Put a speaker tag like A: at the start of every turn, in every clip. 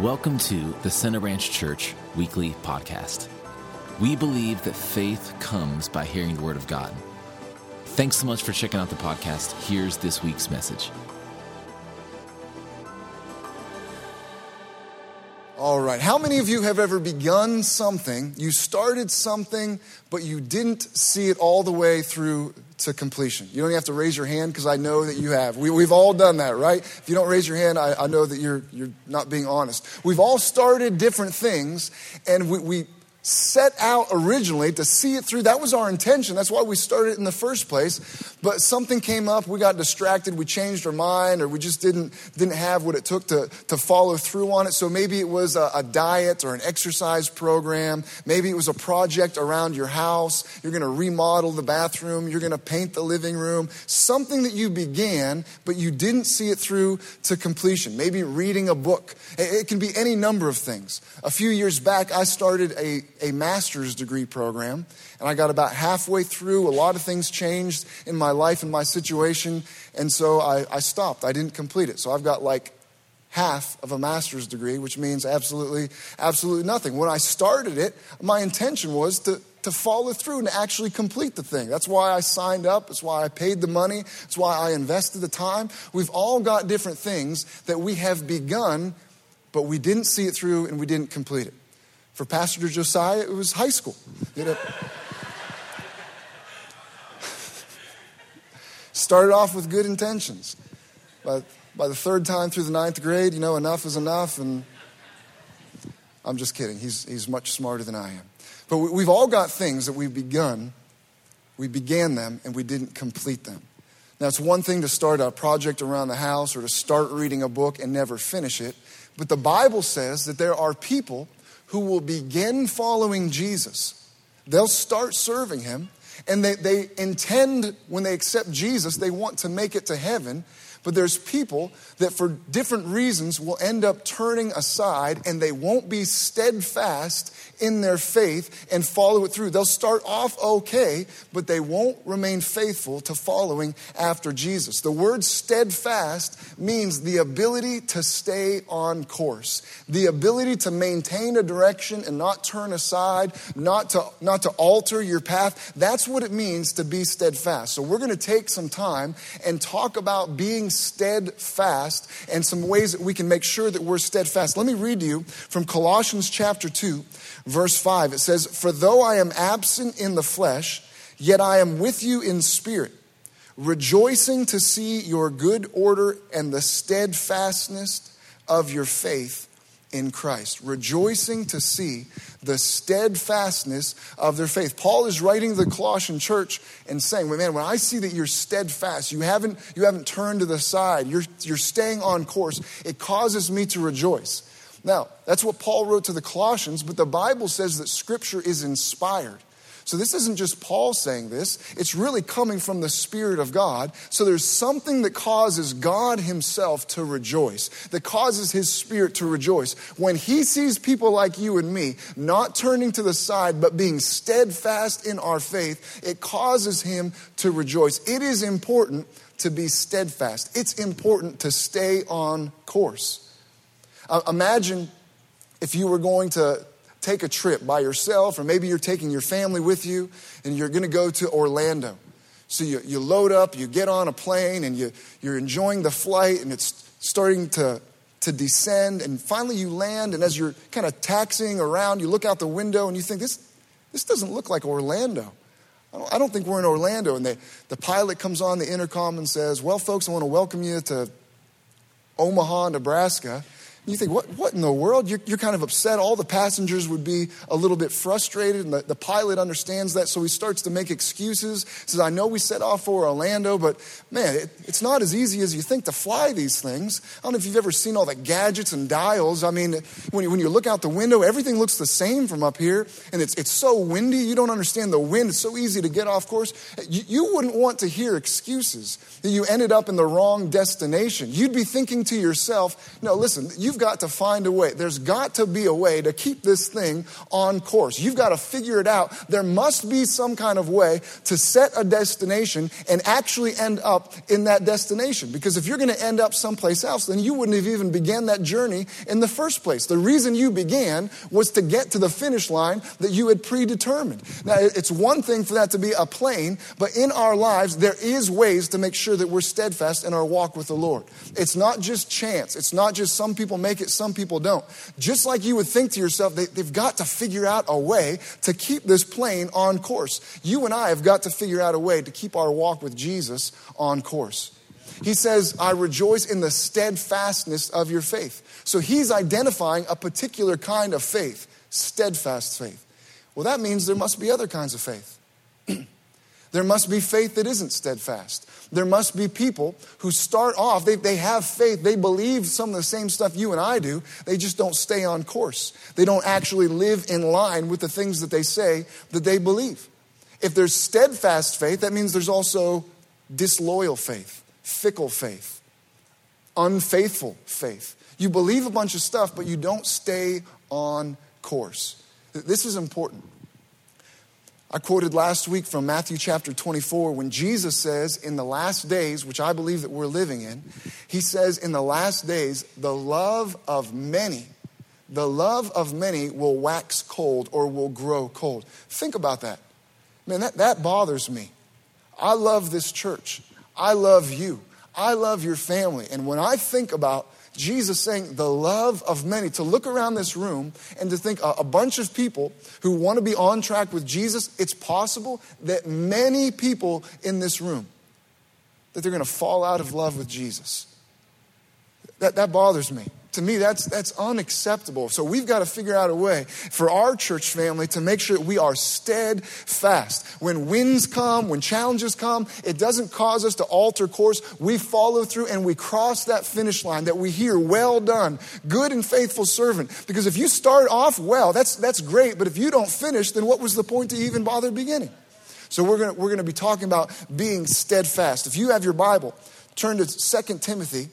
A: Welcome to the Center Ranch Church Weekly Podcast. We believe that faith comes by hearing the Word of God. Thanks so much for checking out the podcast. Here's this week's message.
B: All right. How many of you have ever begun something? You started something, but you didn't see it all the way through to completion. You don't have to raise your hand because I know that you have. We, have all done that, right? If you don't raise your hand, I, I, know that you're, you're not being honest. We've all started different things, and we, we set out originally to see it through. That was our intention. That's why we started in the first place. But something came up, we got distracted, we changed our mind, or we just didn't, didn't have what it took to, to follow through on it. So maybe it was a, a diet or an exercise program. Maybe it was a project around your house. You're going to remodel the bathroom. You're going to paint the living room. Something that you began, but you didn't see it through to completion. Maybe reading a book. It, it can be any number of things. A few years back, I started a a master's degree program, and I got about halfway through. A lot of things changed in my life and my situation, and so I, I stopped. I didn't complete it. So I've got like half of a master's degree, which means absolutely, absolutely nothing. When I started it, my intention was to, to follow through and actually complete the thing. That's why I signed up. That's why I paid the money. That's why I invested the time. We've all got different things that we have begun, but we didn't see it through and we didn't complete it. For Pastor Josiah, it was high school. You know? Started off with good intentions. But by the third time through the ninth grade, you know, enough is enough. And I'm just kidding. He's, he's much smarter than I am. But we've all got things that we've begun, we began them, and we didn't complete them. Now, it's one thing to start a project around the house or to start reading a book and never finish it. But the Bible says that there are people who will begin following Jesus. They'll start serving him, and they, they intend, when they accept Jesus, they want to make it to heaven. But there's people that, for different reasons, will end up turning aside and they won't be steadfast in their faith and follow it through. They'll start off okay, but they won't remain faithful to following after Jesus. The word steadfast means the ability to stay on course, the ability to maintain a direction and not turn aside, not to, not to alter your path. That's what it means to be steadfast. So we're going to take some time and talk about being steadfast and some ways that we can make sure that we're steadfast. Let me read to you from Colossians chapter 2 verse 5. It says, For though I am absent in the flesh, yet I am with you in spirit, rejoicing to see your good order and the steadfastness of your faith in Christ, rejoicing to see the steadfastness of their faith. Paul is writing the Colossian church and saying, well, man, when I see that you're steadfast, you haven't, you haven't turned to the side, you're, you're staying on course, it causes me to rejoice. Now, that's what Paul wrote to the Colossians, but the Bible says that Scripture is inspired. So this isn't just Paul saying this, it's really coming from the Spirit of God. So there's something that causes God Himself to rejoice, that causes His Spirit to rejoice. When He sees people like you and me not turning to the side, but being steadfast in our faith, it causes Him to rejoice. It is important to be steadfast, it's important to stay on course. Uh, imagine if you were going to take a trip by yourself, or maybe you're taking your family with you, and you're going to go to Orlando. So you, you load up, you get on a plane, and you, you're enjoying the flight, and it's starting to, to descend, and finally you land, and as you're kind of taxiing around, you look out the window and you think, this, this doesn't look like Orlando. I don't, I don't think we're in Orlando. And the, the pilot comes on the intercom and says, Well, folks, I want to welcome you to Omaha, Nebraska. You think, what, what in the world? You're, you're kind of upset. All the passengers would be a little bit frustrated, and the, the pilot understands that, so he starts to make excuses. Says, I know we set off for Orlando, but man, it, it's not as easy as you think to fly these things. I don't know if you've ever seen all the gadgets and dials. I mean, when you, when you look out the window, everything looks the same from up here, and it's, it's so windy, you don't understand the wind. It's so easy to get off course. You, you wouldn't want to hear excuses that you ended up in the wrong destination. You'd be thinking to yourself, no, listen, you you've got to find a way. There's got to be a way to keep this thing on course. You've got to figure it out. There must be some kind of way to set a destination and actually end up in that destination. Because if you're going to end up someplace else, then you wouldn't have even began that journey in the first place. The reason you began was to get to the finish line that you had predetermined. Now, it's one thing for that to be a plane, but in our lives, there is ways to make sure that we're steadfast in our walk with the Lord. It's not just chance. It's not just some people make it, some people don't. Just like you would think to yourself, they, they've got to figure out a way to keep this plane on course. You and I have got to figure out a way to keep our walk with Jesus on course. He says, I rejoice in the steadfastness of your faith. So he's identifying a particular kind of faith, steadfast faith. Well, that means there must be other kinds of faith. there must be faith that isn't steadfast. There must be people who start off, they, they have faith, they believe some of the same stuff you and I do, they just don't stay on course. They don't actually live in line with the things that they say that they believe. If there's steadfast faith, that means there's also disloyal faith, fickle faith, unfaithful faith. You believe a bunch of stuff, but you don't stay on course. This is important. I quoted last week from Matthew chapter 24 when Jesus says, in the last days, which I believe that we're living in, he says, in the last days, the love of many, the love of many will wax cold or will grow cold. Think about that. Man, that, that bothers me. I love this church. I love you. I love your family. And when I think about Jesus saying the love of many, to look around this room and to think a, bunch of people who want to be on track with Jesus, it's possible that many people in this room, that they're going to fall out of love with Jesus. That, that bothers me to me, that's, that's unacceptable. So we've got to figure out a way for our church family to make sure that we are steadfast. When winds come, when challenges come, it doesn't cause us to alter course. We follow through and we cross that finish line that we hear, well done, good and faithful servant. Because if you start off well, that's, that's great. But if you don't finish, then what was the point to even bother beginning? So we're going we're going to be talking about being steadfast. If you have your Bible, turn to 2 Timothy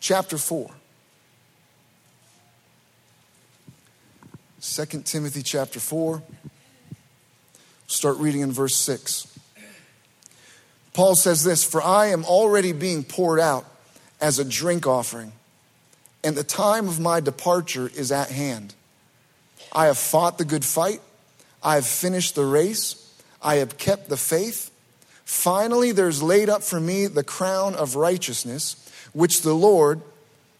B: chapter 4. 2 Timothy chapter 4. Start reading in verse 6. Paul says this For I am already being poured out as a drink offering, and the time of my departure is at hand. I have fought the good fight, I have finished the race, I have kept the faith. Finally, there's laid up for me the crown of righteousness which the Lord,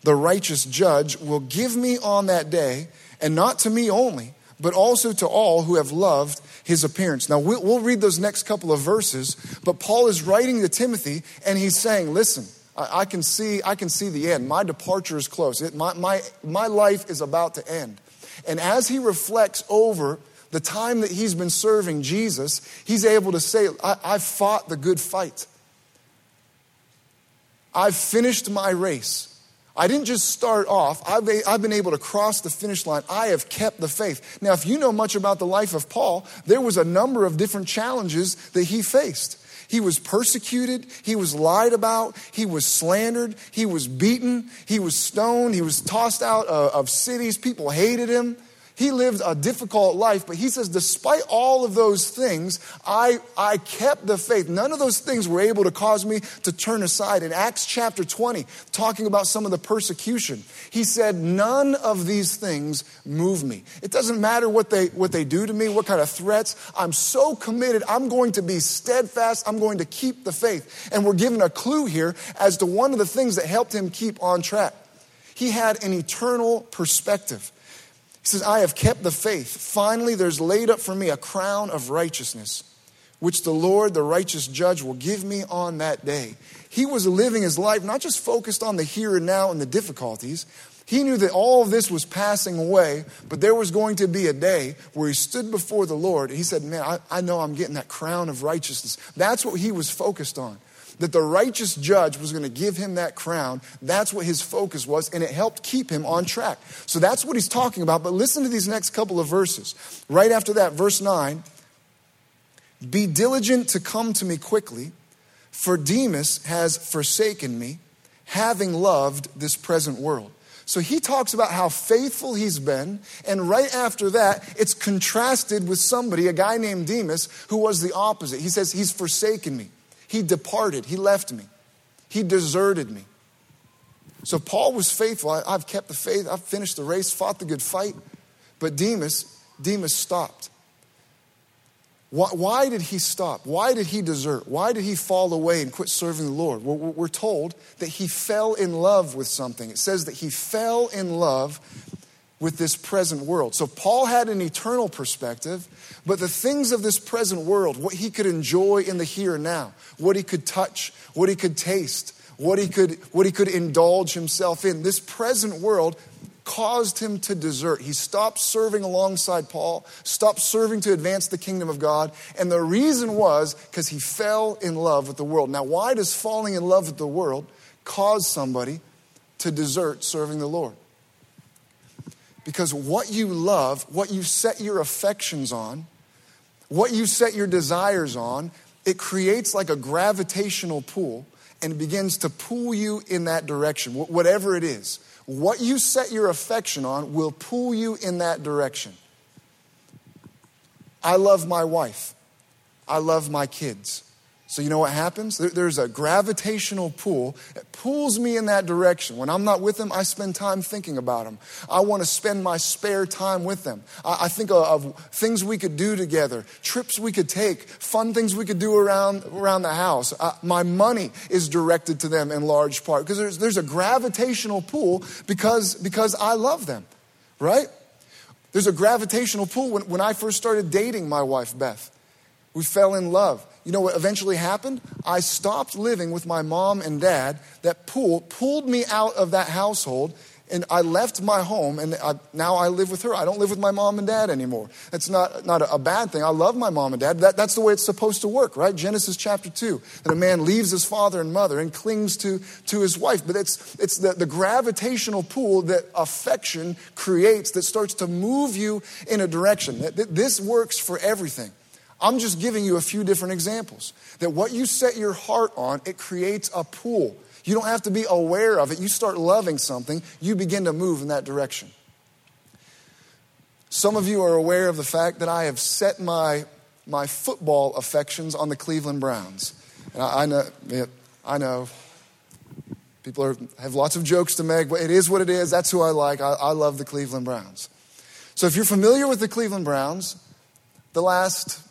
B: the righteous judge, will give me on that day, and not to me only, but also to all who have loved his appearance. Now, we'll, read those next couple of verses, but Paul is writing to Timothy, and he's saying, Listen, I, can, see, I can see the end. My departure is close. It, my, my, my life is about to end. And as he reflects over the time that he's been serving Jesus, he's able to say, I, I've fought the good fight. I've finished my race. I didn't just start off, I've, I've been able to cross the finish line. I have kept the faith. Now, if you know much about the life of Paul, there was a number of different challenges that he faced. He was persecuted. He was lied about. He was slandered. He was beaten. He was stoned. He was tossed out of cities. People hated him. He lived a difficult life, but he says, despite all of those things, I, I kept the faith. None of those things were able to cause me to turn aside. In Acts chapter 20, talking about some of the persecution, he said, None of these things move me. It doesn't matter what they, what they do to me, what kind of threats. I'm so committed. I'm going to be steadfast. I'm going to keep the faith. And we're given a clue here as to one of the things that helped him keep on track. He had an eternal perspective. Says, I have kept the faith. Finally, there's laid up for me a crown of righteousness, which the Lord, the righteous judge, will give me on that day. He was living his life not just focused on the here and now and the difficulties. He knew that all of this was passing away, but there was going to be a day where he stood before the Lord. And he said, Man, I, I know I'm getting that crown of righteousness. That's what he was focused on that the righteous judge was going to give him that crown. That's what his focus was, and it helped keep him on track. So that's what he's talking about. But listen to these next couple of verses. Right after that, verse 9 Be diligent to come to me quickly, for Demas has forsaken me, having loved this present world. So he talks about how faithful he's been, and right after that, it's contrasted with somebody, a guy named Demas, who was the opposite. He says, He's forsaken me, he departed, he left me, he deserted me. So Paul was faithful. I, have kept the faith, I've finished the race, fought the good fight. But Demas, Demas stopped. Why, why, did he stop? Why did he desert? Why did he fall away and quit serving the Lord? Well, we're told that he fell in love with something. It says that he fell in love with this present world. So Paul had an eternal perspective, but the things of this present world, what he could enjoy in the here and now, what he could touch, what he could taste, what he could, what he could indulge himself in, this present world caused him to desert. He stopped serving alongside Paul, stopped serving to advance the kingdom of God, and the reason was because he fell in love with the world. Now, why does falling in love with the world cause somebody to desert serving the Lord? Because what you love, what you set your affections on, what you set your desires on, it creates like a gravitational pull and begins to pull you in that direction, whatever it is. What you set your affection on will pull you in that direction. I love my wife. I love my kids. So, you know what happens? There's a gravitational pull that pulls me in that direction. When I'm not with them, I spend time thinking about them. I want to spend my spare time with them. I think of things we could do together, trips we could take, fun things we could do around, around the house. My money is directed to them in large part because there's, there's a gravitational pull because, because I love them, right? There's a gravitational pull. When, when I first started dating my wife, Beth, we fell in love. You know what eventually happened? I stopped living with my mom and dad. That pool pulled me out of that household, and I left my home, and I, now I live with her. I don't live with my mom and dad anymore. That's not, not a, bad thing. I love my mom and dad. That, that's the way it's supposed to work, right? Genesis chapter 2. That a man leaves his father and mother and clings to, to his wife. But it's, it's the, the gravitational pull that affection creates that starts to move you in a direction. This works for everything. I'm just giving you a few different examples. That what you set your heart on, it creates a pool. You don't have to be aware of it. You start loving something, you begin to move in that direction. Some of you are aware of the fact that I have set my, my football affections on the Cleveland Browns. And I, I know, I know people are, have lots of jokes to make, but it is what it is. That's who I like. I, I love the Cleveland Browns. So if you're familiar with the Cleveland Browns, the last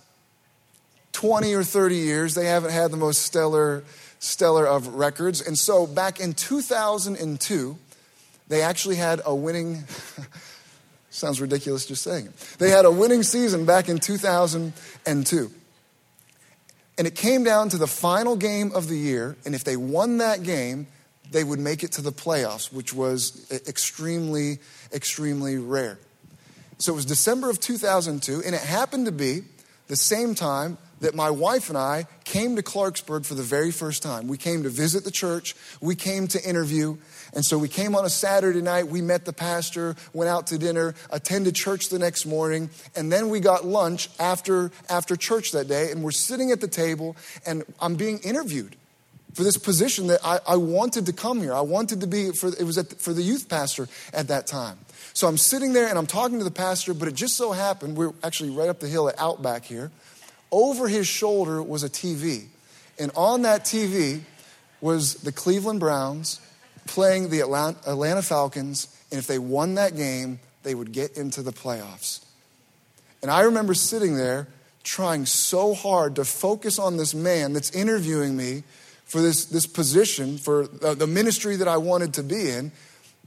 B: 20 or 30 years, they haven't had the most stellar, stellar of records. And so back in 2002, they actually had a winning, sounds ridiculous just saying it. They had a winning season back in 2002. And it came down to the final game of the year, and if they won that game, they would make it to the playoffs, which was extremely, extremely rare. So it was December of 2002, and it happened to be the same time that my wife and I came to Clarksburg for the very first time. We came to visit the church, we came to interview. And so we came on a Saturday night, we met the pastor, went out to dinner, attended church the next morning, and then we got lunch after, after church that day. And we're sitting at the table, and I'm being interviewed for this position that I, I wanted to come here. I wanted to be, for, it was the, for the youth pastor at that time. So I'm sitting there and I'm talking to the pastor, but it just so happened, we're actually right up the hill at Outback here. Over his shoulder was a TV. And on that TV was the Cleveland Browns playing the Atlanta Falcons. And if they won that game, they would get into the playoffs. And I remember sitting there trying so hard to focus on this man that's interviewing me for this, this position, for the ministry that I wanted to be in.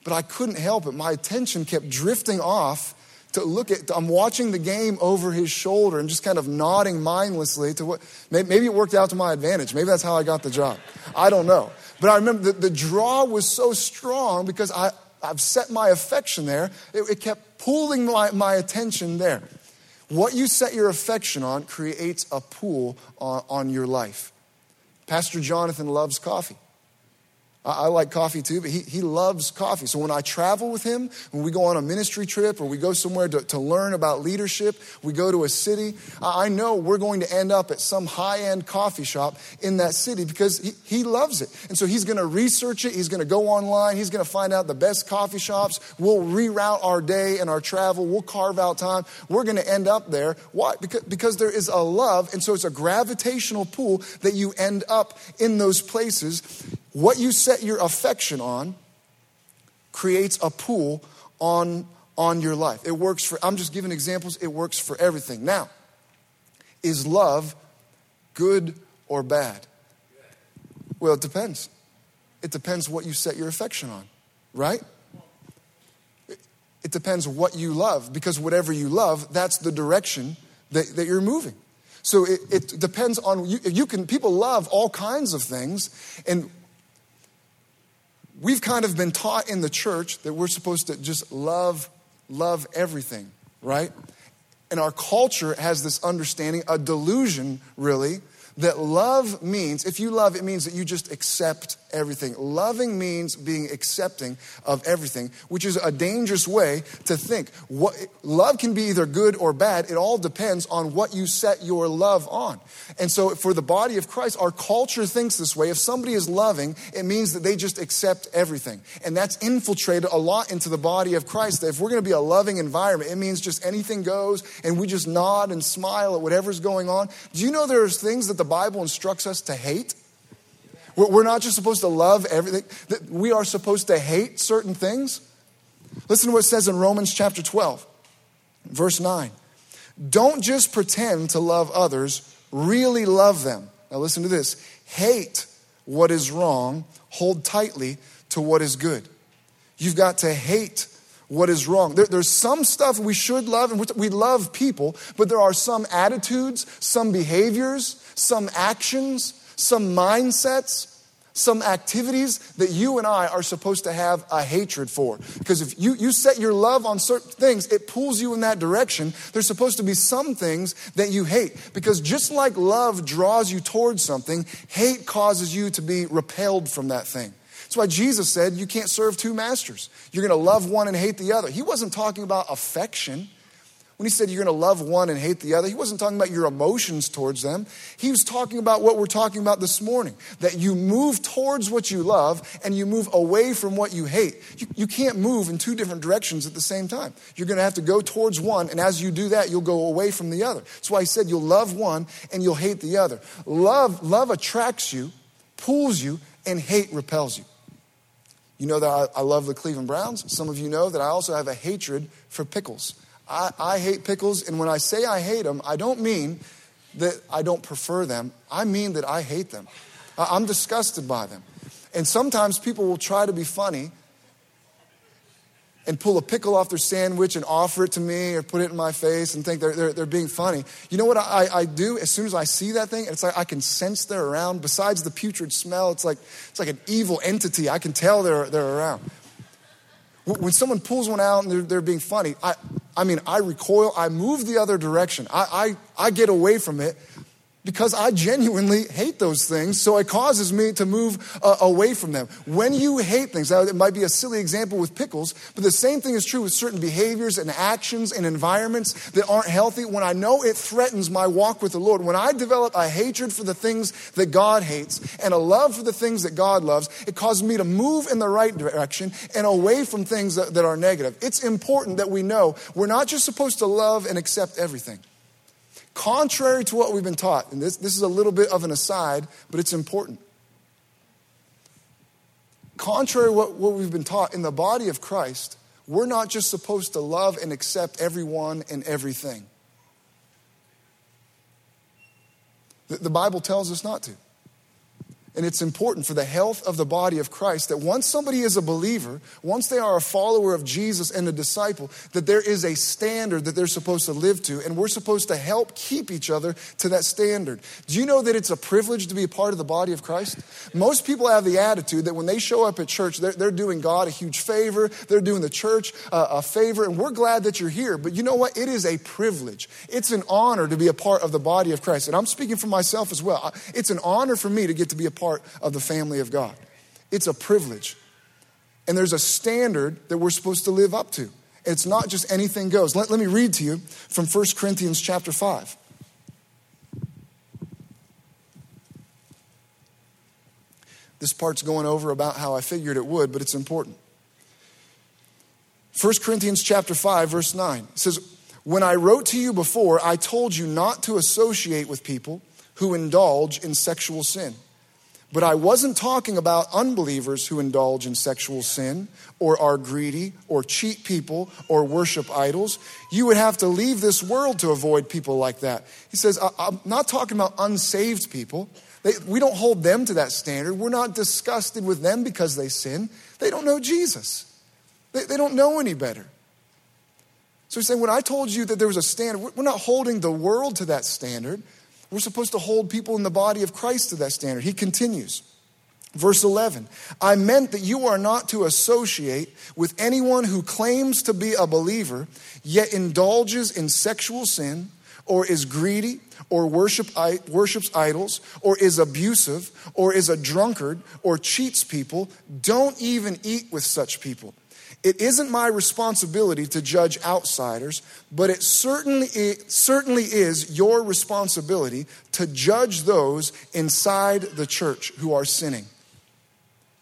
B: But I couldn't help it. My attention kept drifting off to look at, I'm watching the game over his shoulder and just kind of nodding mindlessly to what, maybe it worked out to my advantage. Maybe that's how I got the job. I don't know. But I remember the, the draw was so strong because I, I've set my affection there. It, it kept pulling my, my attention there. What you set your affection on creates a pool on, on your life. Pastor Jonathan loves coffee. I, like coffee too, but he, he loves coffee. So when I travel with him, when we go on a ministry trip or we go somewhere to, to learn about leadership, we go to a city, I, I know we're going to end up at some high end coffee shop in that city because he, he loves it. And so he's going to research it, he's going to go online, he's going to find out the best coffee shops. We'll reroute our day and our travel, we'll carve out time. We're going to end up there. Why? Because, because there is a love, and so it's a gravitational pull that you end up in those places. What you set your affection on creates a pool on, on your life. It works for, I'm just giving examples, it works for everything. Now, is love good or bad? Well, it depends. It depends what you set your affection on, right? It depends what you love, because whatever you love, that's the direction that, that you're moving. So it, it depends on you, you can people love all kinds of things, and we've kind of been taught in the church that we're supposed to just love, love everything, right? And our culture has this understanding, a delusion really, that love means, if you love, it means that you just accept everything. Loving means being accepting of everything, which is a dangerous way to think. What, love can be either good or bad. It all depends on what you set your love on. And so, for the body of Christ, our culture thinks this way. If somebody is loving, it means that they just accept everything. And that's infiltrated a lot into the body of Christ. That if we're going to be a loving environment, it means just anything goes and we just nod and smile at whatever's going on. Do you know there's things that the Bible instructs us to hate? We're not just supposed to love everything, we are supposed to hate certain things. Listen to what it says in Romans chapter 12, verse 9. Don't just pretend to love others, really love them. Now, listen to this hate what is wrong, hold tightly to what is good. You've got to hate what is wrong. There, there's some stuff we should love, and we love people, but there are some attitudes, some behaviors, some actions some mindsets, some activities that you and I are supposed to have a hatred for. Because if you, you set your love on certain things, it pulls you in that direction. There's supposed to be some things that you hate. Because just like love draws you towards something, hate causes you to be repelled from that thing. That's why Jesus said you can't serve two masters. You're going to love one and hate the other. He wasn't talking about affection. When he said you're going to love one and hate the other, he wasn't talking about your emotions towards them. He was talking about what we're talking about this morning that you move towards what you love and you move away from what you hate. You, you can't move in two different directions at the same time. You're going to have to go towards one, and as you do that, you'll go away from the other. That's why he said you'll love one and you'll hate the other. Love, love attracts you, pulls you, and hate repels you. You know that I, I love the Cleveland Browns. Some of you know that I also have a hatred for pickles. I, I hate pickles, and when I say I hate them, I don't mean that I don't prefer them. I mean that I hate them. I'm disgusted by them. And sometimes people will try to be funny and pull a pickle off their sandwich and offer it to me or put it in my face and think they're, they're, they're being funny. You know what I, I do as soon as I see that thing? It's like I can sense they're around. Besides the putrid smell, it's like, it's like an evil entity. I can tell they're, they're around. When someone pulls one out and they're, they're being funny, I, I mean, I recoil, I move the other direction. I, I, I get away from it because I genuinely hate those things, so it causes me to move uh, away from them. When you hate things, now it might be a silly example with pickles, but the same thing is true with certain behaviors and actions and environments that aren't healthy. When I know it threatens my walk with the Lord, when I develop a hatred for the things that God hates and a love for the things that God loves, it causes me to move in the right direction and away from things that, that are negative. It's important that we know we're not just supposed to love and accept everything. Contrary to what we've been taught, and this, this is a little bit of an aside, but it's important. Contrary to what, what we've been taught, in the body of Christ, we're not just supposed to love and accept everyone and everything. The, the Bible tells us not to. And it's important for the health of the body of Christ that once somebody is a believer, once they are a follower of Jesus and a disciple, that there is a standard that they're supposed to live to, and we're supposed to help keep each other to that standard. Do you know that it's a privilege to be a part of the body of Christ? Most people have the attitude that when they show up at church, they're, they're doing God a huge favor, they're doing the church a favor, and we're glad that you're here. But you know what? It is a privilege. It's an honor to be a part of the body of Christ. And I'm speaking for myself as well. It's an honor for me to get to be a part of the family of God. it's a privilege. And there's a standard that we're supposed to live up to. It's not just anything goes. Let, let me read to you from 1 Corinthians chapter 5. This part's going over about how I figured it would, but it's important. 1 Corinthians chapter 5 verse 9 says, "When I wrote to you before, I told you not to associate with people who indulge in sexual sin." But I wasn't talking about unbelievers who indulge in sexual sin or are greedy or cheat people or worship idols. You would have to leave this world to avoid people like that. He says, I'm not talking about unsaved people. They, we don't hold them to that standard. We're not disgusted with them because they sin. They don't know Jesus, they, they don't know any better. So he's saying, when I told you that there was a standard, we're not holding the world to that standard. We're supposed to hold people in the body of Christ to that standard. He continues. Verse 11, I meant that you are not to associate with anyone who claims to be a believer, yet indulges in sexual sin, or is greedy, or worship, worships idols, or is abusive, or is a drunkard, or cheats people. Don't even eat with such people. It isn't my responsibility to judge outsiders, but it certainly, it certainly is your responsibility to judge those inside the church who are sinning.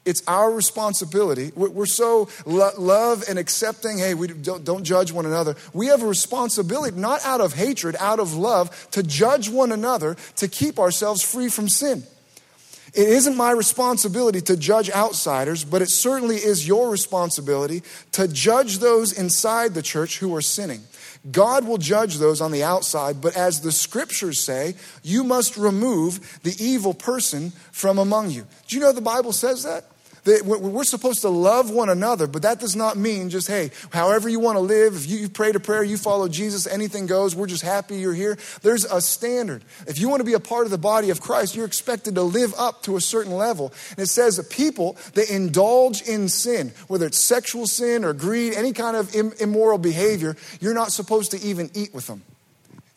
B: It's our responsibility. We're so love and accepting, hey, we don't, don't judge one another. We have a responsibility, not out of hatred, out of love, to judge one another, to keep ourselves free from sin. It isn't my responsibility to judge outsiders, but it certainly is your responsibility to judge those inside the church who are sinning. God will judge those on the outside, but as the scriptures say, you must remove the evil person from among you. Do you know the Bible says that? We're supposed to love one another, but that does not mean just, hey, however you want to live, if you pray to prayer, you follow Jesus, anything goes, we're just happy you're here. There's a standard. If you want to be a part of the body of Christ, you're expected to live up to a certain level. And it says that people that indulge in sin, whether it's sexual sin or greed, any kind of immoral behavior, you're not supposed to even eat with them.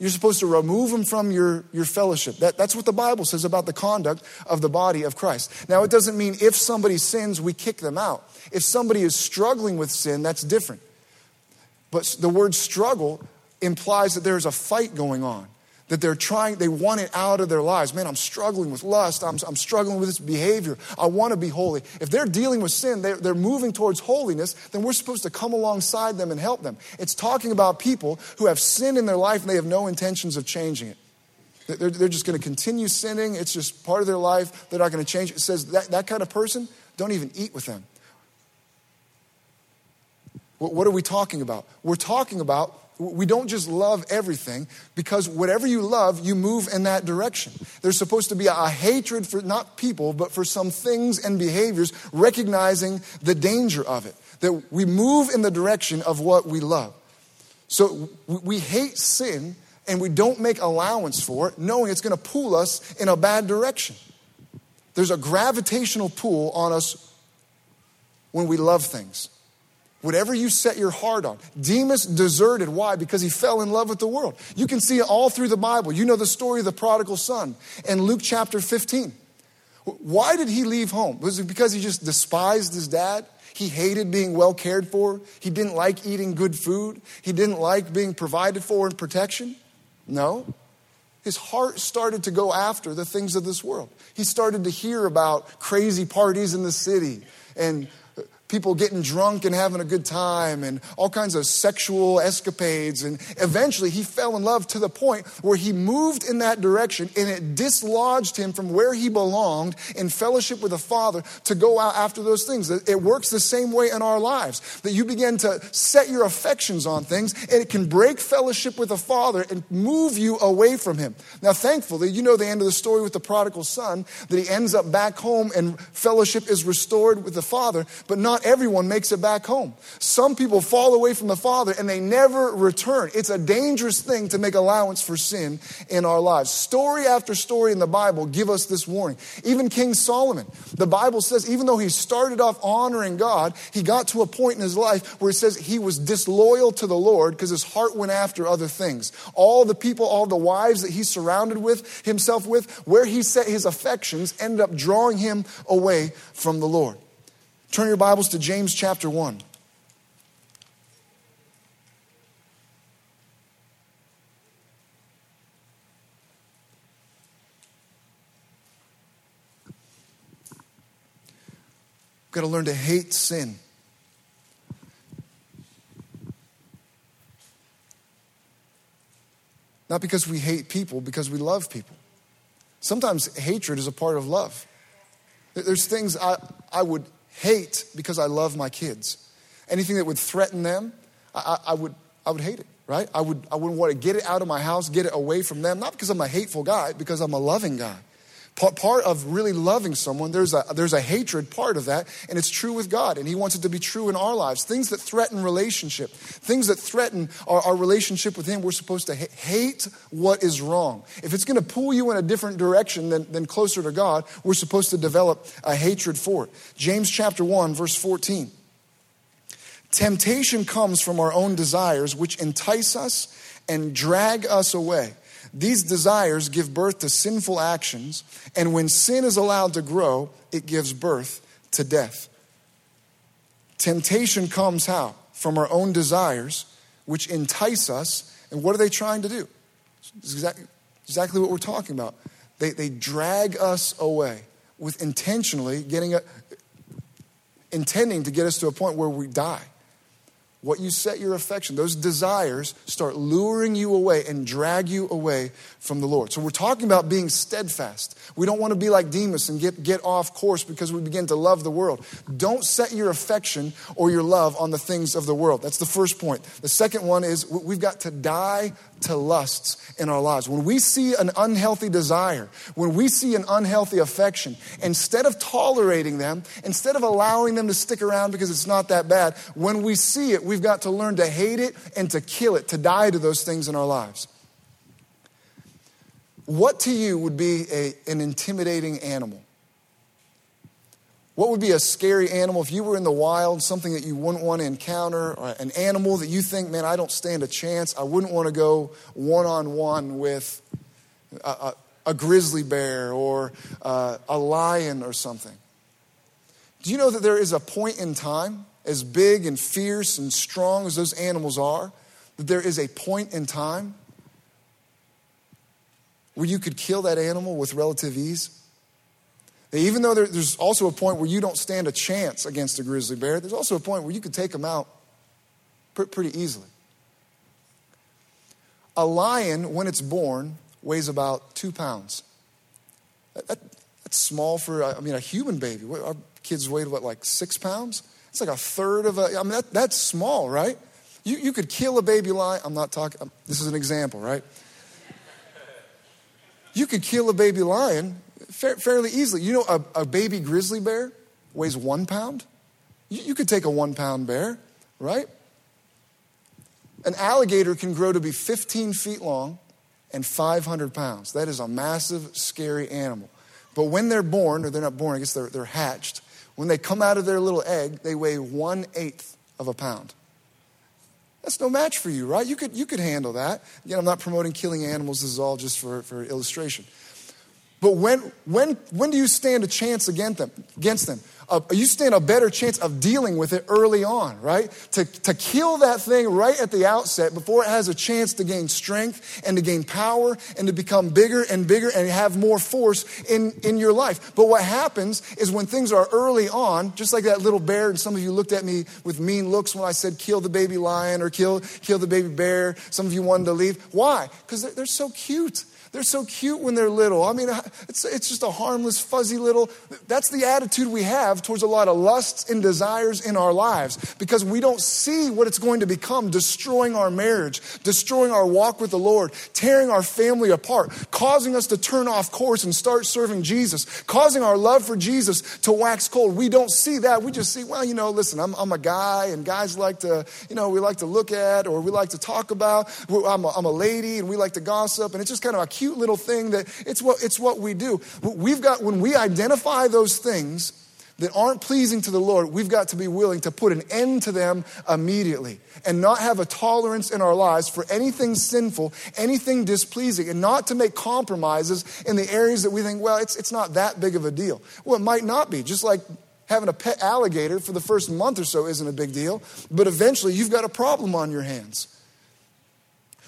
B: You're supposed to remove them from your, your fellowship. That, that's what the Bible says about the conduct of the body of Christ. Now, it doesn't mean if somebody sins, we kick them out. If somebody is struggling with sin, that's different. But the word struggle implies that there's a fight going on that they're trying, they want it out of their lives. Man, I'm struggling with lust. I'm, I'm struggling with this behavior. I want to be holy. If they're dealing with sin, they're, they're moving towards holiness, then we're supposed to come alongside them and help them. It's talking about people who have sin in their life and they have no intentions of changing it. They're, they're just going to continue sinning. It's just part of their life. They're not going to change it. Says that, that kind of person, don't even eat with them. What, what are we talking about? We're talking about we don't just love everything because whatever you love, you move in that direction. There's supposed to be a, hatred for not people, but for some things and behaviors, recognizing the danger of it. That we move in the direction of what we love. So we hate sin and we don't make allowance for it, knowing it's going to pull us in a bad direction. There's a gravitational pull on us when we love things. Whatever you set your heart on. Demas deserted. Why? Because he fell in love with the world. You can see it all through the Bible. You know the story of the prodigal son in Luke chapter 15. Why did he leave home? Was it because he just despised his dad? He hated being well cared for. He didn't like eating good food. He didn't like being provided for and protection. No. His heart started to go after the things of this world. He started to hear about crazy parties in the city and people getting drunk and having a good time and all kinds of sexual escapades. And eventually he fell in love to the point where he moved in that direction and it dislodged him from where he belonged in fellowship with the Father to go out after those things. It works the same way in our lives that you begin to set your affections on things and it can break fellowship with the Father and move you away from him. Now, thankfully, you know the end of the story with the prodigal son that he ends up back home and fellowship is restored with the Father, but not everyone makes it back home. Some people fall away from the Father and they never return. It's a dangerous thing to make allowance for sin in our lives. Story after story in the Bible give us this warning. Even King Solomon, the Bible says, even though he started off honoring God, he got to a point in his life where it says he was disloyal to the Lord because his heart went after other things. All the people, all the wives that he surrounded with himself with, where he set his affections, ended up drawing him away from the Lord. Turn your Bibles to James chapter 1. We've got to learn to hate sin. Not because we hate people, because we love people. Sometimes hatred is a part of love. There's things I, I would hate because I love my kids. Anything that would threaten them, I, I, would, I would hate it, right? I, would, I wouldn't want to get it out of my house, get it away from them, not because I'm a hateful guy, because I'm a loving guy. Part of really loving someone, there's a, there's a hatred part of that, and it's true with God, and He wants it to be true in our lives. Things that threaten relationship, things that threaten our, our relationship with Him, we're supposed to hate what is wrong. If it's going to pull you in a different direction than, than closer to God, we're supposed to develop a hatred for it. James chapter 1, verse 14. Temptation comes from our own desires, which entice us and drag us away. These desires give birth to sinful actions, and when sin is allowed to grow, it gives birth to death. Temptation comes how? From our own desires, which entice us. And what are they trying to do? Exactly, exactly what we're talking about. They, they drag us away with intentionally getting a, intending to get us to a point where we die what you set your affection, those desires start luring you away and drag you away from the Lord. So we're talking about being steadfast. We don't want to be like Demas and get, get off course because we begin to love the world. Don't set your affection or your love on the things of the world. That's the first point. The second one is we've got to die to lusts in our lives. When we see an unhealthy desire, when we see an unhealthy affection, instead of tolerating them, instead of allowing them to stick around because it's not that bad, when we see it, we've got to learn to hate it and to kill it, to die to those things in our lives. What to you would be a, an intimidating animal? What would be a scary animal if you were in the wild, something that you wouldn't want to encounter, an animal that you think, man, I don't stand a chance. I wouldn't want to go one on one with a, a, a, grizzly bear or uh, a lion or something. Do you know that there is a point in time, as big and fierce and strong as those animals are, that there is a point in time where you could kill that animal with relative ease? Even though there's also a point where you don't stand a chance against a grizzly bear, there's also a point where you could take them out pretty easily. A lion, when it's born, weighs about two pounds. That, that, that's small for, I mean, a human baby. Our kids weigh, what, like six pounds? It's like a third of a, I mean, that, that's small, right? You, you could kill a baby lion. I'm not talking, um, this is an example, right? You could kill a baby lion fairly easily. You know, a, a, baby grizzly bear weighs one pound. You, you could take a one pound bear, right? An alligator can grow to be 15 feet long and 500 pounds. That is a massive, scary animal. But when they're born, or they're not born, I guess they're, they're hatched, when they come out of their little egg, they weigh one eighth of a pound. That's no match for you, right? You could, you could handle that. Again, I'm not promoting killing animals, this is all just for, for illustration. But when, when, when do you stand a chance against them? Against them? Uh, you stand a better chance of dealing with it early on, right? To, to kill that thing right at the outset before it has a chance to gain strength and to gain power and to become bigger and bigger and have more force in, in your life. But what happens is when things are early on, just like that little bear, and some of you looked at me with mean looks when I said kill the baby lion or kill, kill the baby bear. Some of you wanted to leave. Why? Because they're, they're so cute. They're so cute when they're little. I mean, it's, it's just a harmless, fuzzy little. That's the attitude we have towards a lot of lusts and desires in our lives because we don't see what it's going to become destroying our marriage, destroying our walk with the Lord, tearing our family apart, causing us to turn off course and start serving Jesus, causing our love for Jesus to wax cold. We don't see that. We just see, well, you know, listen, I'm, I'm a guy and guys like to, you know, we like to look at or we like to talk about. I'm a, I'm a lady and we like to gossip. And it's just kind of a cute little thing that it's what, it's what we do. We've got, when we identify those things, that aren't pleasing to the Lord, we've got to be willing to put an end to them immediately and not have a tolerance in our lives for anything sinful, anything displeasing, and not to make compromises in the areas that we think, well, it's, it's not that big of a deal. Well, it might not be. Just like having a pet alligator for the first month or so isn't a big deal, but eventually you've got a problem on your hands.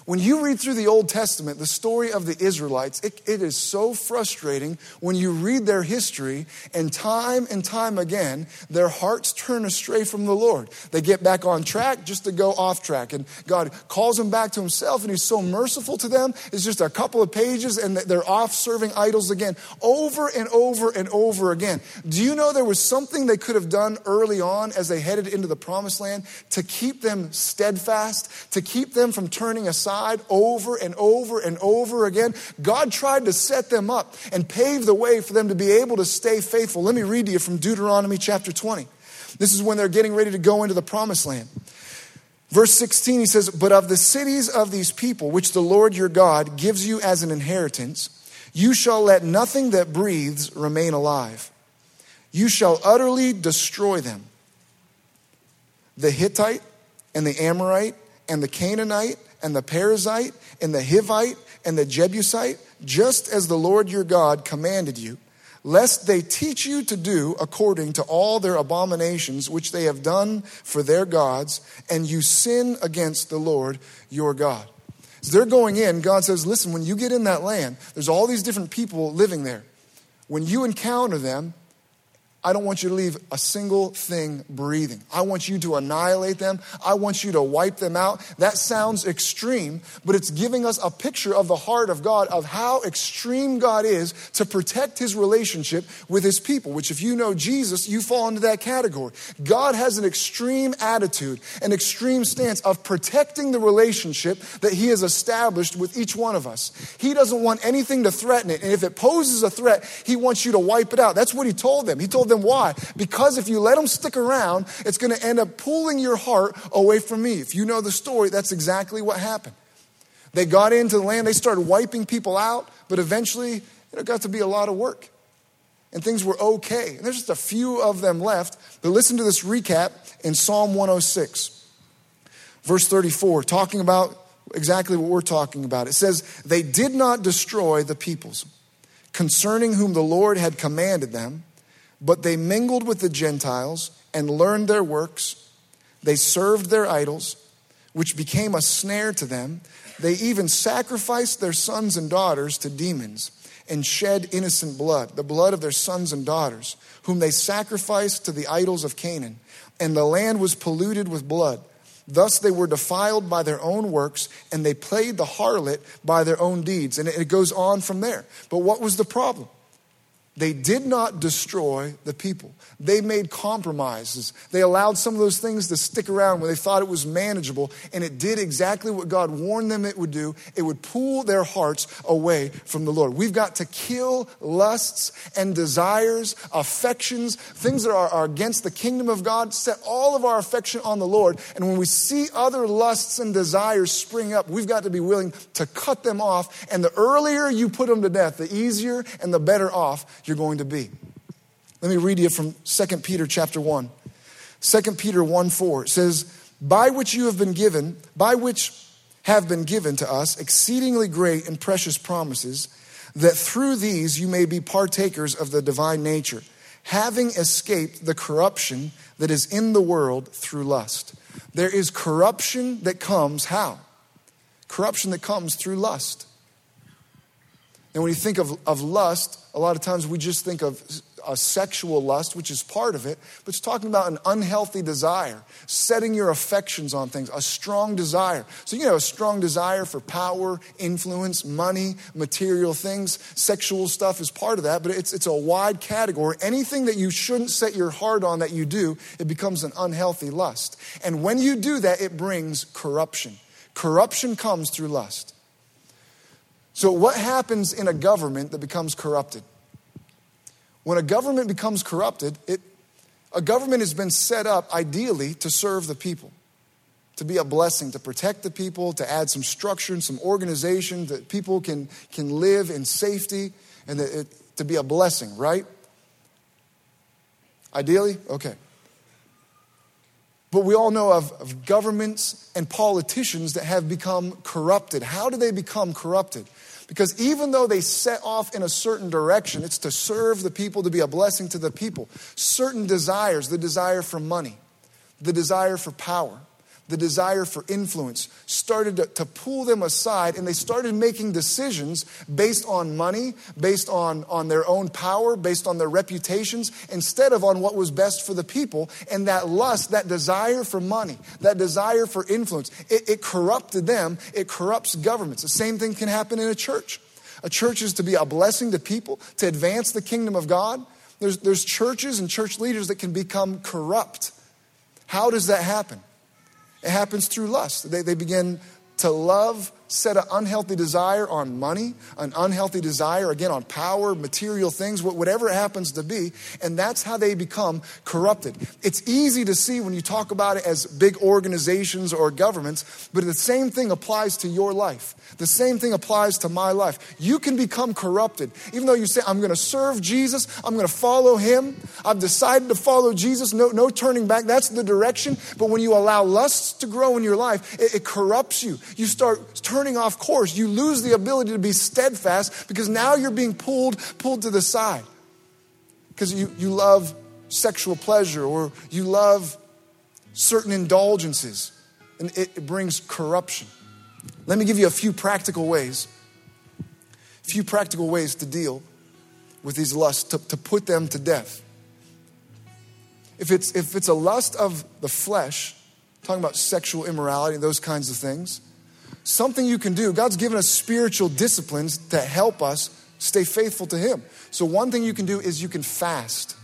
B: When you read through the Old Testament, the story of the Israelites, it, it is so frustrating when you read their history, and time and time again, their hearts turn astray from the Lord. They get back on track just to go off track. And God calls them back to Himself, and He's so merciful to them. It's just a couple of pages, and they're off serving idols again, over and over and over again. Do you know there was something they could have done early on as they headed into the promised land to keep them steadfast, to keep them from turning aside? Over and over and over again. God tried to set them up and pave the way for them to be able to stay faithful. Let me read to you from Deuteronomy chapter 20. This is when they're getting ready to go into the promised land. Verse 16, he says, But of the cities of these people, which the Lord your God gives you as an inheritance, you shall let nothing that breathes remain alive. You shall utterly destroy them. The Hittite and the Amorite and the Canaanite and the Perizzite and the Hivite and the Jebusite, just as the Lord your God commanded you, lest they teach you to do according to all their abominations which they have done for their gods, and you sin against the Lord your God. As they're going in, God says, Listen, when you get in that land, there's all these different people living there. When you encounter them, I don't want you to leave a single thing breathing. I want you to annihilate them. I want you to wipe them out. That sounds extreme, but it's giving us a picture of the heart of God, of how extreme God is to protect his relationship with his people, which, if you know Jesus, you fall into that category. God has an extreme attitude, an extreme stance of protecting the relationship that he has established with each one of us. He doesn't want anything to threaten it. And if it poses a threat, he wants you to wipe it out. That's what he told them. He told them, them why? Because if you let them stick around, it's going to end up pulling your heart away from me. If you know the story, that's exactly what happened. They got into the land, they started wiping people out, but eventually it got to be a lot of work. And things were okay. And there's just a few of them left. But listen to this recap in Psalm 106, verse 34, talking about exactly what we're talking about. It says, They did not destroy the peoples concerning whom the Lord had commanded them, but they mingled with the Gentiles and learned their works. They served their idols, which became a snare to them. They even sacrificed their sons and daughters to demons and shed innocent blood, the blood of their sons and daughters, whom they sacrificed to the idols of Canaan. And the land was polluted with blood. Thus they were defiled by their own works, and they played the harlot by their own deeds. And it goes on from there. But what was the problem? They did not destroy the people. They made compromises. They allowed some of those things to stick around where they thought it was manageable, and it did exactly what God warned them it would do. It would pull their hearts away from the Lord. We've got to kill lusts and desires, affections, things that are, are against the kingdom of God, set all of our affection on the Lord. And when we see other lusts and desires spring up, we've got to be willing to cut them off. And the earlier you put them to death, the easier and the better off you're going to be. Let me read you from 2 Peter chapter 1. 2 Peter 1 4 says, By which you have been given, by which have been given to us exceedingly great and precious promises, that through these you may be partakers of the divine nature, having escaped the corruption that is in the world through lust. There is corruption that comes how? Corruption that comes through lust. And when you think of, of lust, a lot of times we just think of a sexual lust, which is part of it, but it's talking about an unhealthy desire, setting your affections on things, a strong desire. So, you know, a strong desire for power, influence, money, material things. Sexual stuff is part of that, but it's, it's a wide category. Anything that you shouldn't set your heart on that you do, it becomes an unhealthy lust. And when you do that, it brings corruption. Corruption comes through lust. So, what happens in a government that becomes corrupted? When a government becomes corrupted, it, a government has been set up ideally to serve the people, to be a blessing, to protect the people, to add some structure and some organization that people can, can live in safety and it, to be a blessing, right? Ideally? Okay. But we all know of, of governments and politicians that have become corrupted. How do they become corrupted? Because even though they set off in a certain direction, it's to serve the people, to be a blessing to the people. Certain desires, the desire for money, the desire for power, the desire for influence started to, to, pull them aside and they started making decisions based on money, based on, on their own power, based on their reputations, instead of on what was best for the people. And that lust, that desire for money, that desire for influence, it, it corrupted them. It corrupts governments. The same thing can happen in a church. A church is to be a blessing to people, to advance the kingdom of God. There's, there's churches and church leaders that can become corrupt. How does that happen? It happens through lust. They, they begin to love set an unhealthy desire on money, an unhealthy desire, again, on power, material things, whatever it happens to be, and that's how they become corrupted. It's easy to see when you talk about it as big organizations or governments, but the same thing applies to your life. The same thing applies to my life. You can become corrupted. Even though you say, I'm going to serve Jesus, I'm going to follow him, I've decided to follow Jesus, no, no turning back, that's the direction. But when you allow lusts to grow in your life, it, it corrupts you. You start turning off course. You lose the ability to be steadfast because now you're being pulled, pulled to the side. Because you, you love sexual pleasure or you love certain indulgences, and it, it brings corruption. Let me give you a few practical ways, a few practical ways to deal with these lusts, to, to put them to death. If it's, if it's a lust of the flesh, talking about sexual immorality, and those kinds of things, something you can do. God's given us spiritual disciplines to help us stay faithful to Him. So, one thing you can do is you can fast.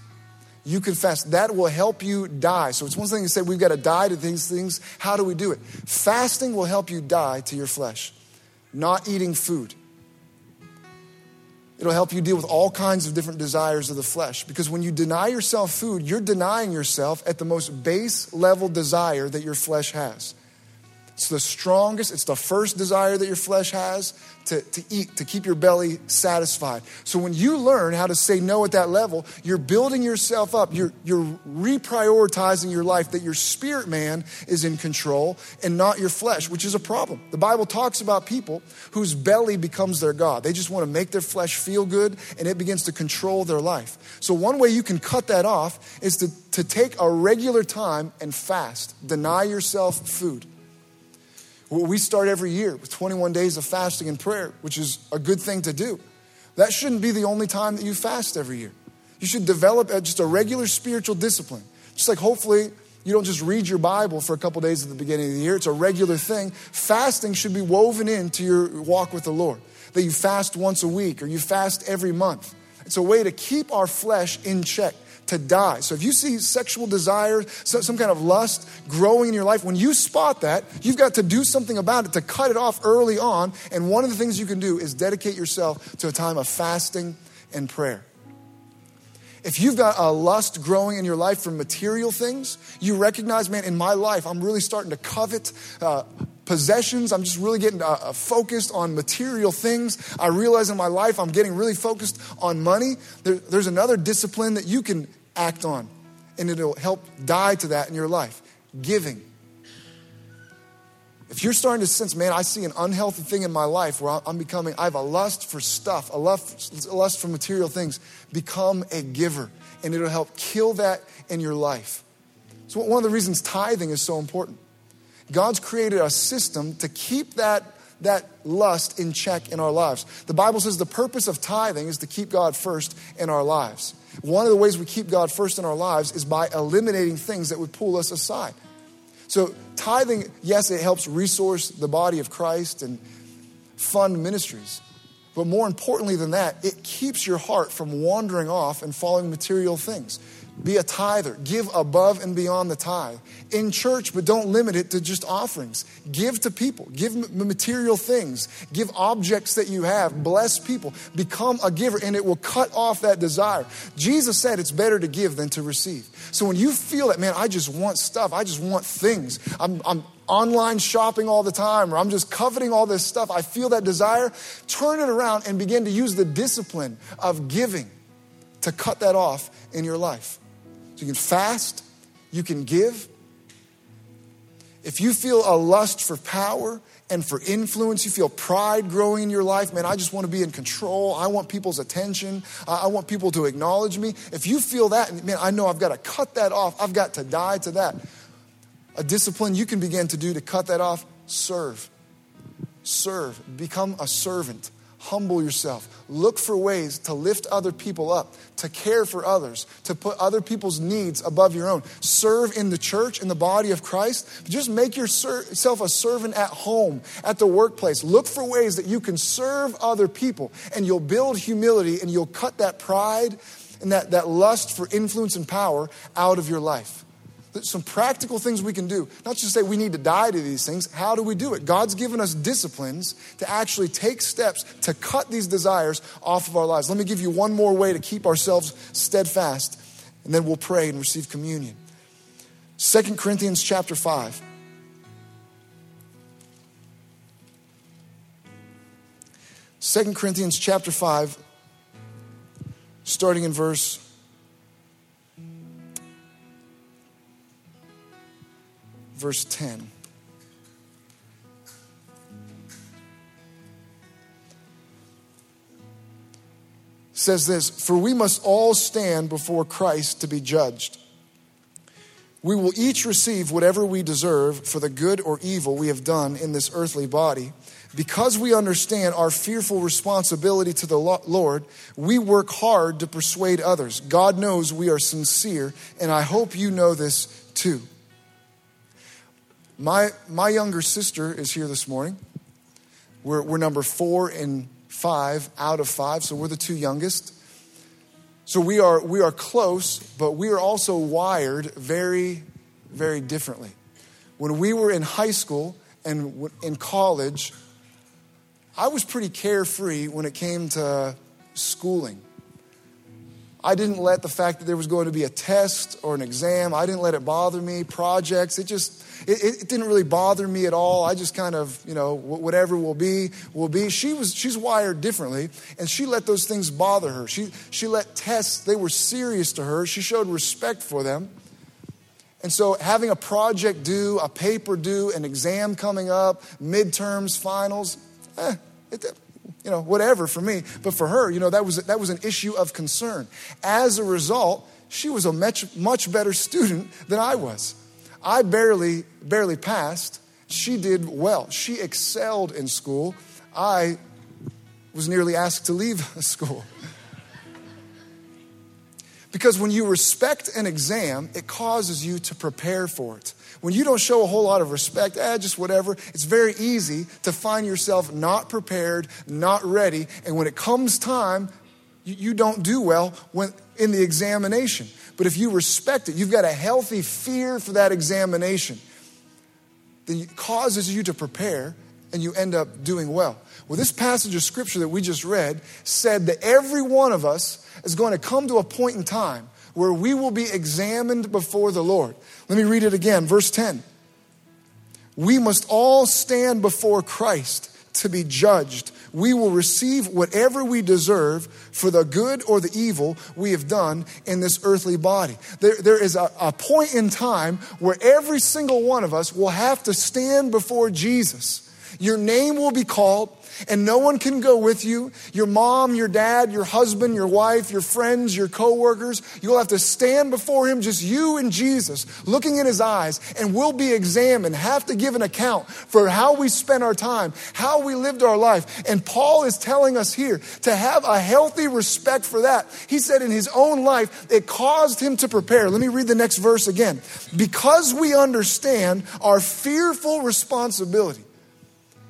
B: You can fast. That will help you die. So, it's one thing to say we've got to die to these things. How do we do it? Fasting will help you die to your flesh, not eating food. It'll help you deal with all kinds of different desires of the flesh. Because when you deny yourself food, you're denying yourself at the most base level desire that your flesh has. It's the strongest, it's the first desire that your flesh has to, to eat, to keep your belly satisfied. So when you learn how to say no at that level, you're building yourself up. You're, you're reprioritizing your life that your spirit man is in control and not your flesh, which is a problem. The Bible talks about people whose belly becomes their God. They just want to make their flesh feel good and it begins to control their life. So one way you can cut that off is to, to take a regular time and fast. Deny yourself food. We start every year with 21 days of fasting and prayer, which is a good thing to do. That shouldn't be the only time that you fast every year. You should develop just a regular spiritual discipline. Just like hopefully you don't just read your Bible for a couple days at the beginning of the year, it's a regular thing. Fasting should be woven into your walk with the Lord. That you fast once a week or you fast every month. It's a way to keep our flesh in check to die. So if you see sexual desire, some kind of lust growing in your life, when you spot that, you've got to do something about it to cut it off early on. And one of the things you can do is dedicate yourself to a time of fasting and prayer. If you've got a lust growing in your life for material things, you recognize, man, in my life, I'm really starting to covet uh, possessions. I'm just really getting uh, uh, focused on material things. I realize in my life I'm getting really focused on money. There, there's another discipline that you can act on, and it'll help die to that in your life giving. If you're starting to sense, man, I see an unhealthy thing in my life where I'm becoming, I have a lust for stuff, a lust, a lust for material things, become a giver. And it'll help kill that in your life. So, one of the reasons tithing is so important. God's created a system to keep that, that lust in check in our lives. The Bible says the purpose of tithing is to keep God first in our lives. One of the ways we keep God first in our lives is by eliminating things that would pull us aside. So, tithing, yes, it helps resource the body of Christ and fund ministries. But more importantly than that, it keeps your heart from wandering off and following material things. Be a tither. Give above and beyond the tithe. In church, but don't limit it to just offerings. Give to people. Give material things. Give objects that you have. Bless people. Become a giver, and it will cut off that desire. Jesus said it's better to give than to receive. So when you feel that, man, I just want stuff, I just want things, I'm, I'm online shopping all the time, or I'm just coveting all this stuff, I feel that desire, turn it around and begin to use the discipline of giving to cut that off in your life. You can fast, you can give. If you feel a lust for power and for influence, you feel pride growing in your life, man, I just want to be in control. I want people's attention. I want people to acknowledge me. If you feel that, man, I know I've got to cut that off. I've got to die to that. A discipline you can begin to do to cut that off serve. Serve. Become a servant humble yourself. Look for ways to lift other people up, to care for others, to put other people's needs above your own. Serve in the church, in the body of Christ. Just make yourself a servant at home, at the workplace. Look for ways that you can serve other people, and you'll build humility and you'll cut that pride and that, that lust for influence and power out of your life some practical things we can do. Not just say we need to die to these things. How do we do it? God's given us disciplines to actually take steps to cut these desires off of our lives. Let me give you one more way to keep ourselves steadfast, and then we'll pray and receive communion. 2 Corinthians chapter 5. Second Corinthians chapter 5, starting in verse verse 10. says this For we must all stand before Christ to be judged. We will each receive whatever we deserve for the good or evil we have done in this earthly body. Because we understand our fearful responsibility to the Lord, we work hard to persuade others. God knows we are sincere, and I hope you know this too. My, my younger sister is here this morning. We're, we're number four and five out of five, so we're the two youngest. So we are, we are close, but we are also wired very, very differently. When we were in high school and in college, I was pretty carefree when it came to schooling. I didn't let the fact that there was going to be a test or an exam, I didn't let it bother me. Projects, it just, it, it didn't really bother me at all. I just kind of, you know, whatever will be, will be. She was, she's wired differently, and she let those things bother her. She, she let tests, they were serious to her. She showed respect for them. And so, having a project due, a paper due, an exam coming up, midterms, finals, eh, it, you know, whatever for me. But for her, you know, that was, that was an issue of concern. As a result, she was a much, much better student than I was. I barely, barely passed. She did well. She excelled in school. I was nearly asked to leave school. Because when you respect an exam, it causes you to prepare for it. When you don't show a whole lot of respect, eh, just whatever, it's very easy to find yourself not prepared, not ready, and when it comes time, you, don't do well when, in the examination. But if you respect it, you've got a healthy fear for that examination, then it causes you to prepare and you end up doing well. Well, this passage of scripture that we just read said that every one of us is going to come to a point in time where we will be examined before the Lord. Let me read it again, verse 10. We must all stand before Christ to be judged we will receive whatever we deserve for the good or the evil we have done in this earthly body. There, there is a, a point in time where every single one of us will have to stand before Jesus Your name will be called, and no one can go with you. Your mom, your dad, your husband, your wife, your friends, your coworkers. You'll have to stand before him, just you and Jesus, looking in his eyes, and we'll be examined, have to give an account for how we spent our time, how we lived our life. And Paul is telling us here to have a healthy respect for that. He said in his own life, it caused him to prepare. Let me read the next verse again. Because we understand our fearful responsibility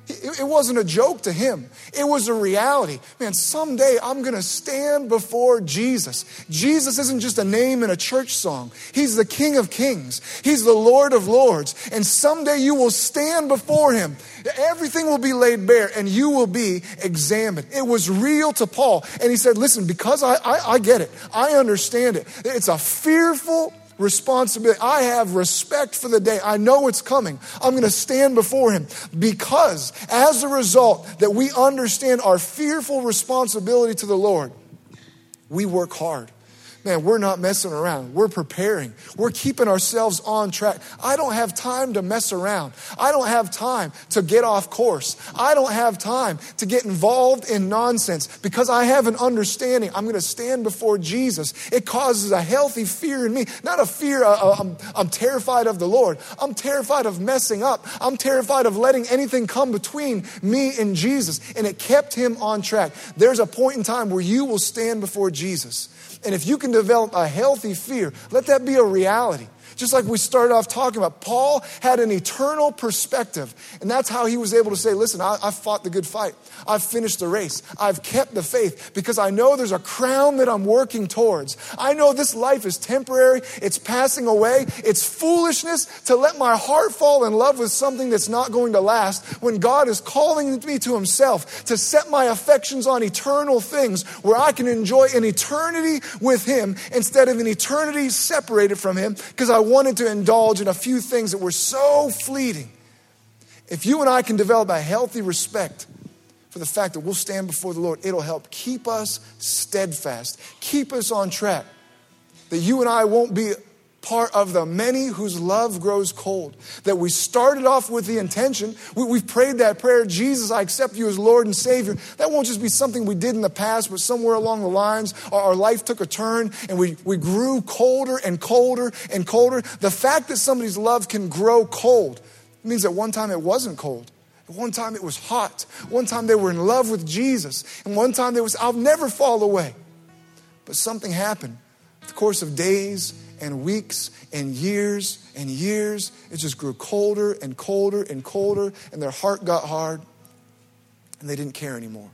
B: it wasn't a joke to him. It was a reality. Man, someday I'm going to stand before Jesus. Jesus isn't just a name in a church song. He's the King of Kings. He's the Lord of Lords. And someday you will stand before him. Everything will be laid bare and you will be examined. It was real to Paul. And he said, listen, because I, I, I get it. I understand it. It's a fearful responsibility. I have respect for the day. I know it's coming. I'm going to stand before him because as a result that we understand our fearful responsibility to the Lord, we work hard man, we're not messing around. We're preparing. We're keeping ourselves on track. I don't have time to mess around. I don't have time to get off course. I don't have time to get involved in nonsense because I have an understanding. I'm going to stand before Jesus. It causes a healthy fear in me. Not a fear, uh, uh, I'm, I'm terrified of the Lord. I'm terrified of messing up. I'm terrified of letting anything come between me and Jesus. And it kept him on track. There's a point in time where you will stand before Jesus and if you can develop a healthy fear, let that be a reality. Just like we started off talking about, Paul had an eternal perspective. And that's how he was able to say, Listen, I, I, fought the good fight. I've finished the race. I've kept the faith because I know there's a crown that I'm working towards. I know this life is temporary, it's passing away. It's foolishness to let my heart fall in love with something that's not going to last when God is calling me to Himself to set my affections on eternal things where I can enjoy an eternity with Him instead of an eternity separated from Him because I wanted to indulge in a few things that were so fleeting. If you and I can develop a healthy respect for the fact that we'll stand before the Lord, it'll help keep us steadfast, keep us on track. That you and I won't be part of the many whose love grows cold. That we started off with the intention, we, have prayed that prayer, Jesus, I accept you as Lord and Savior. That won't just be something we did in the past, but somewhere along the lines, our, our life took a turn and we, we grew colder and colder and colder. The fact that somebody's love can grow cold means that one time it wasn't cold. One time it was hot. One time they were in love with Jesus. And one time there was, I'll never fall away. But something happened. The course of days and weeks and years and years. It just grew colder and colder and colder, and their heart got hard, and they didn't care anymore.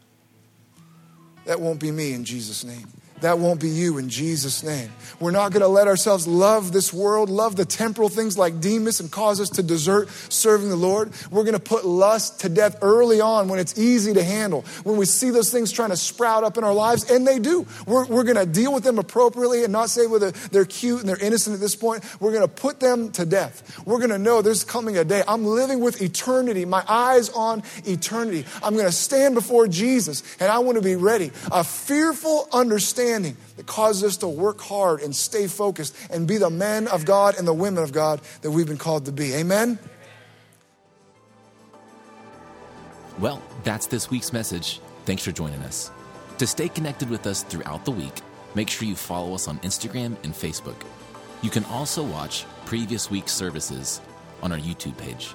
B: That won't be me in Jesus' name. That won't be you in Jesus' name. We're not going to let ourselves love this world, love the temporal things like Demas and cause us to desert serving the Lord. We're going to put lust to death early on when it's easy to handle. When we see those things trying to sprout up in our lives, and they do. We're, we're going to deal with them appropriately and not say whether they're cute and they're innocent at this point. We're going to put them to death. We're going to know there's coming a day. I'm living with eternity, my eyes on eternity. I'm going to stand before Jesus, and I want to be ready. A fearful understanding understanding that causes us to work hard and stay focused and be the men of God and the women of God that we've been called to be. Amen?
A: Well, that's this week's message. Thanks for joining us. To stay connected with us throughout the week, make sure you follow us on Instagram and Facebook. You can also watch previous week's services on our YouTube page.